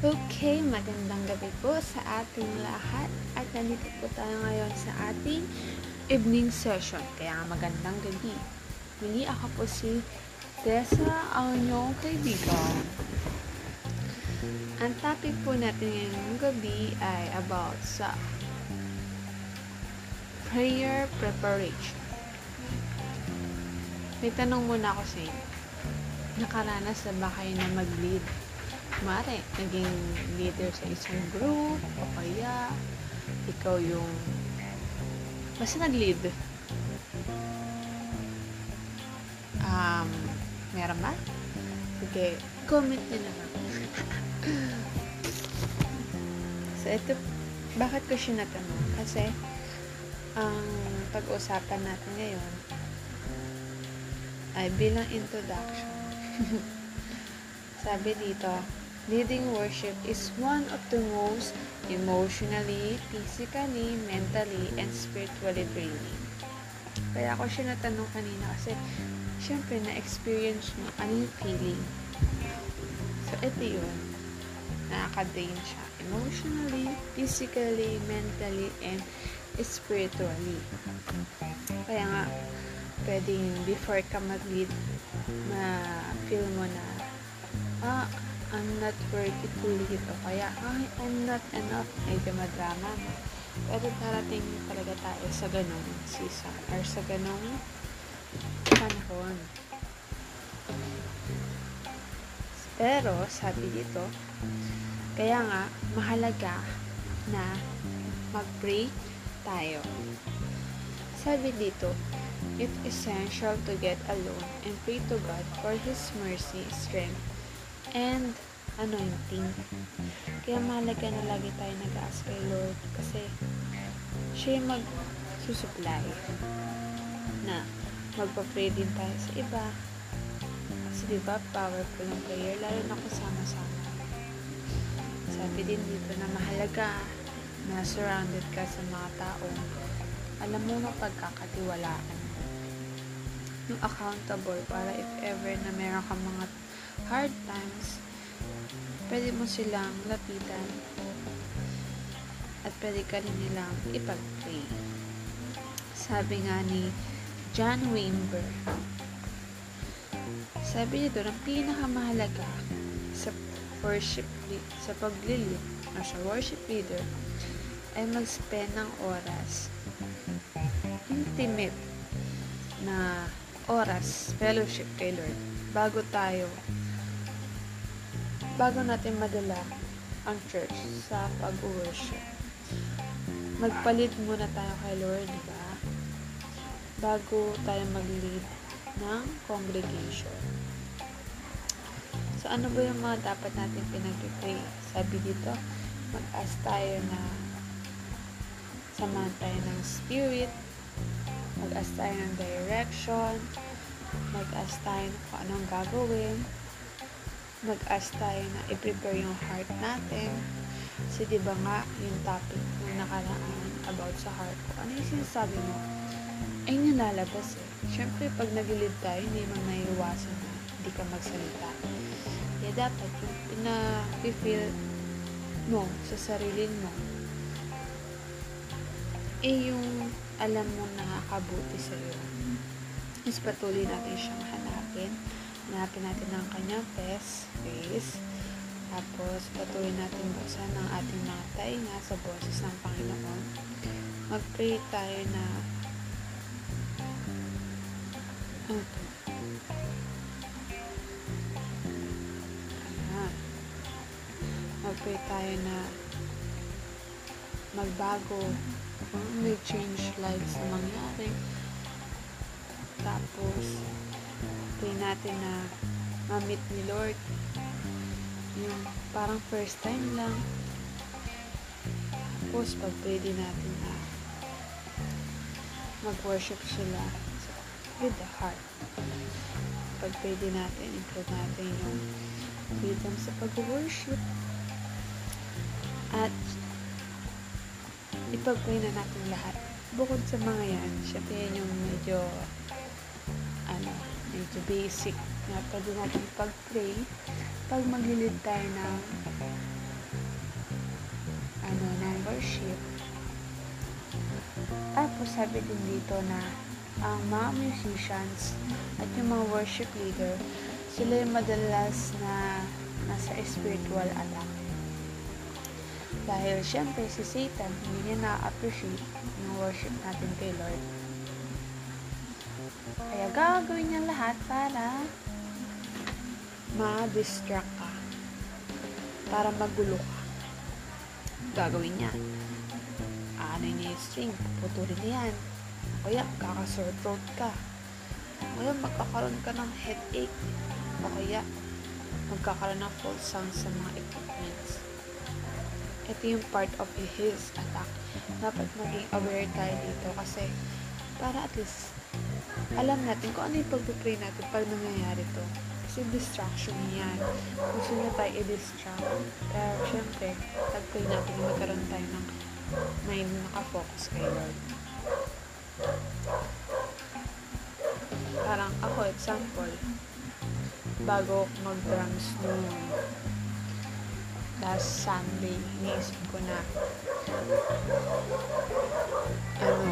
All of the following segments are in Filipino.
Okay, magandang gabi po sa ating lahat at nandito po tayo ngayon sa ating evening session. Kaya magandang gabi. Muli ako po si Tessa, ang inyong kaibigan. Ang topic po natin ngayong gabi ay about sa prayer preparation. May tanong muna ako sa inyo. Nakaranas na ba kayo na mag-lead Mare, naging leader sa isang group, o kaya ikaw yung basta nag-lead. Um, meron ba? Sige, comment nyo na lang. so, ito, bakit ko siya natanong? Kasi, ang pag-usapan natin ngayon ay bilang introduction. Sabi dito, leading worship is one of the most emotionally, physically, mentally, and spiritually draining. Kaya ako siya natanong kanina kasi syempre na-experience mo ano yung feeling. So, ito yun. Nakaka-drain siya. Emotionally, physically, mentally, and spiritually. Kaya nga, pwedeng before ka mag-lead, ma-feel mo na, ah, I'm not worthy to lead o kaya ay, I'm not enough medyo madrama. Pero darating talaga tayo sa ganong season or sa ganong panahon. Pero sabi dito kaya nga mahalaga na mag-pray tayo. Sabi dito it's essential to get alone and pray to God for His mercy, strength, and anointing. Kaya mahalaga na lagi tayo nag-ask kay Lord kasi siya yung mag-susupply na magpa-pray din tayo sa iba. Kasi diba, powerful ang prayer, lalo na kasama-sama. Sabi din dito na mahalaga na surrounded ka sa mga taong alam mo na pagkakatiwalaan yung accountable para if ever na meron kang mga hard times, pwede mo silang lapitan at pwede ka rin nilang ipag-pray. Sabi nga ni John Wimber, sabi nito, ang pinakamahalaga sa worship sa paglilid o sa worship leader ay mag-spend ng oras intimate na oras fellowship kay Lord bago tayo bago natin madala ang church sa pag-worship. Magpalit muna tayo kay Lord, di ba? Bago tayo mag-lead ng congregation. So, ano ba yung mga dapat natin pinag-pray? Sabi dito, mag-ask tayo na samahan tayo ng spirit, mag-ask tayo ng direction, mag-ask tayo kung anong gagawin, mag-ask tayo na i-prepare yung heart natin. Kasi di ba nga yung topic ng nakaraan about sa heart ko, ano yung sinasabi mo? Ay nalalabas eh. Siyempre, pag nagilid tayo, hindi man naiiwasan na hindi ka magsalita. Kaya dapat yung pina-feel mo sa sarili mo, eh yung alam mo nakakabuti sa'yo. Is patuloy natin siyang hanapin. Hanapin natin ang kanyang face, face. Tapos, patuloy natin buksan ang ating mga tainga sa boses ng Panginoon. Mag-pray tayo na ano. Mag-pray tayo na magbago may change lives na mangyari. Tapos, pray natin na ma-meet ni Lord. Yung parang first time lang. Tapos, pag-pray din natin na mag-worship sila with the heart. Pag-pray din natin, improve natin yung rhythm sa pag-worship. At ipag-pray na natin lahat. Bukod sa mga yan, syempre yan yung medyo ano, medyo basic na pwede natin pag-pray pag maglilid tayo ng ano, ng worship. Tapos sabi din dito na ang mga musicians at yung mga worship leader, sila yung madalas na nasa spiritual attack. Dahil syempre si Satan, hindi niya na-appreciate yung worship natin kay Lord. Kaya gagawin niya lahat para ma-distract ka. Para magulo ka. Gagawin niya. Ano niya yung string, putulin niya yan. Kaya kakasore throat ka. Kaya magkakaroon ka ng headache. O kaya magkakaroon ng false sound sa mga equipments. Ito yung part of his attack. Dapat maging aware tayo dito kasi para at least alam natin kung ano yung pagpipray natin pag nangyayari to. Kasi distraction yan. Gusto niya tayo i-distract. Pero syempre, tagpray natin na magkaroon tayo ng mind na nakafocus kay Lord. Parang ako, example, bago mag-drums noon, last Sunday, iniisip ko na, ano,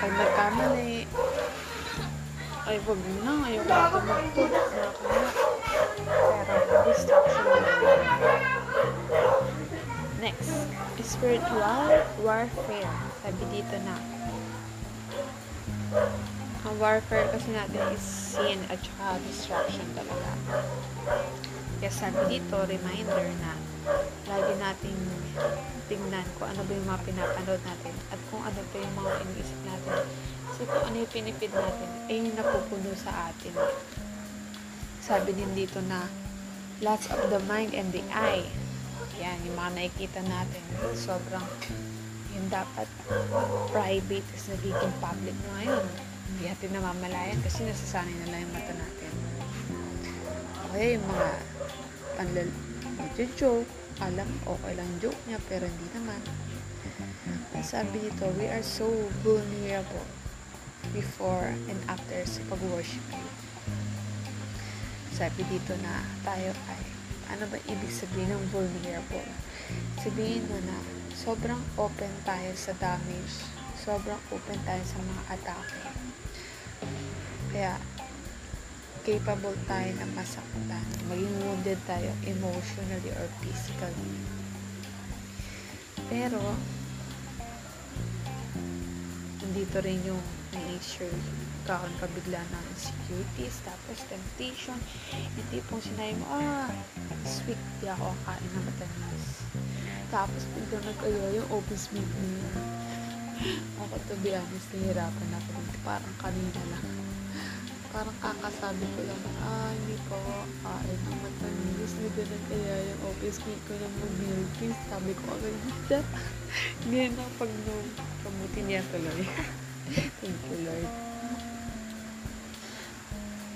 pag nagkamali, ay, wag na, ayoko na tumagtog, nakakanak. Pero, distraction Next, spiritual warfare. Sabi dito na, ang warfare kasi natin is sin at saka distraction talaga. Kaya sabi dito, reminder na lagi nating tingnan kung ano ba yung mga pinapanood natin at kung ano pa yung mga iniisip natin. Kasi kung ano yung pinipid natin, ay yung napupuno sa atin. Sabi din dito na lots of the mind and the eye. Yan, yung mga nakikita natin. Sobrang yung dapat private is nagiging public na ngayon. Hindi natin namamalayan kasi nasasanay na lang yung mata natin. Okay, yung mga panlal joke alam okay lang joke niya pero hindi naman. Sabi dito, we are so vulnerable before and after sa pag-worship. Sabi dito na tayo ay ano ba ibig sabihin ng vulnerable? Sabihin mo na sobrang open tayo sa damage. Sobrang open tayo sa mga atake. Kaya, capable tayo na masaktan. Maging wounded tayo emotionally or physically. Pero, nandito rin yung nature kakaroon ka bigla ng insecurities, tapos temptation, yung tipong sinabi mo, ah, sweet, di ako kain na matamis. Tapos bigla nag-aya yung open mo yun. ako to be honest, nahirapan ako dito. Parang kanina lang. Parang kakasabi ko lang, ah, hindi po ako kain ng matamis. Bigla nag-aya yung open sweet ko ng please. Sabi ko agad, hindi. Hindi na pag no, kamuti niya tuloy. Thank you, Lord.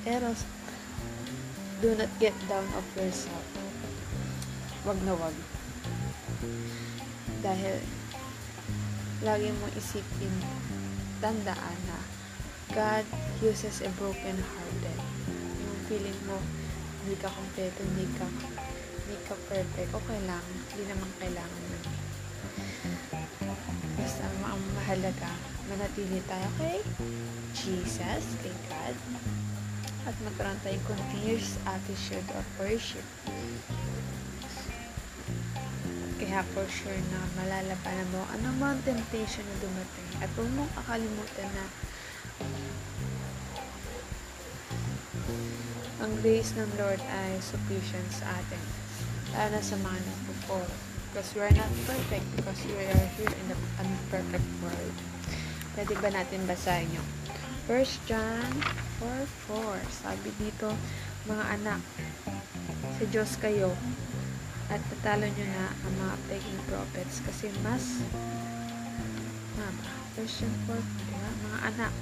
Pero, do not get down of yourself. Wag na wag. Dahil, lagi mo isipin, tandaan na, God uses a broken hearted. Yung feeling mo, hindi ka kompleto, hindi ka, hindi ka perfect, okay lang. Hindi naman kailangan yun. Basta ang mahalaga, manatili tayo kay Jesus, kay God, at magkaroon tayong continuous attitude of worship. Kaya for sure na malalapanan mo mga temptation na dumating. At huwag mong akalimutan na ang grace ng Lord ay sufficient sa atin. Lalo sa mga nagpo Because we are not perfect because we are here in the unperfect world. Pwede ba natin basahin yung 1 John 4.4 Sabi dito, mga anak, sa Diyos kayo at natalo nyo na ang mga peking prophets kasi mas? 1 John 4, diba? Mga anak,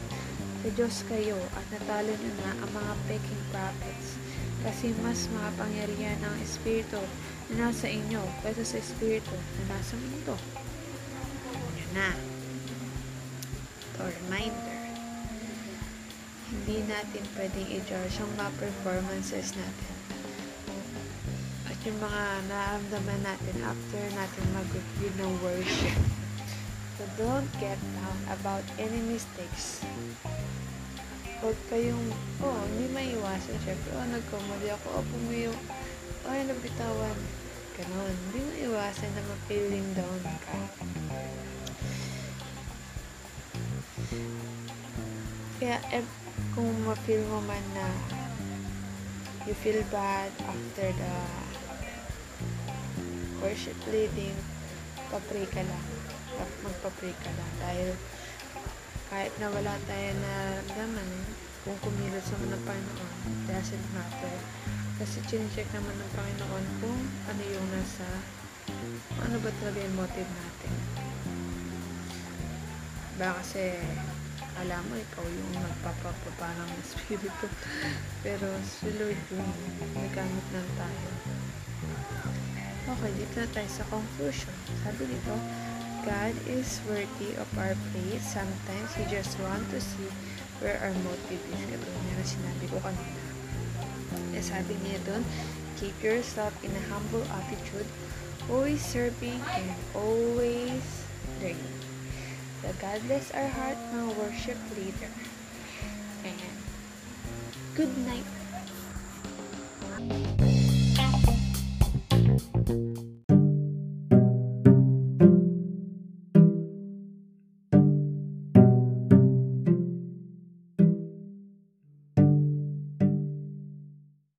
sa Diyos kayo at natalo nyo na ang mga peking prophets kasi mas makapangyarihan ang Espiritu na nasa inyo kaysa sa Espiritu na nasa mundo. Yun na. Ito, reminder. hindi natin pwedeng i-judge yung mga performances natin. At yung mga nararamdaman natin after natin mag-review ng worship. So, don't get down about any mistakes. Huwag kayong, oh, hindi maiwasan. Siyempre, oh, nagkamali ako. Oh, pumiyo. Oh, nabitawan. Ganon. Hindi maiwasan na ma-feeling down ka. Kaya, eh, kung ma-feel mo man na you feel bad after the worship leading, papray ka lang. Magpapray ka lang. Dahil, kahit na wala tayo na naman, kung kumilos naman ng Panginoon, doesn't matter. Kasi chinecheck naman ng Panginoon kung ano yung nasa, ano ba talaga yung motive natin. Ba kasi, alam mo, ikaw yung nagpapapapa ng Espiritu. Pero si Lord yung nagamit lang tayo. Okay, dito na tayo sa conclusion. Sabi dito, God is worthy of our praise. Sometimes He just want to see where our motive is. Katulad na sinabi ko kanina. Eh, sabi niya doon, keep yourself in a humble attitude, always serving and always learning. So God bless our heart, mga worship leader. And good night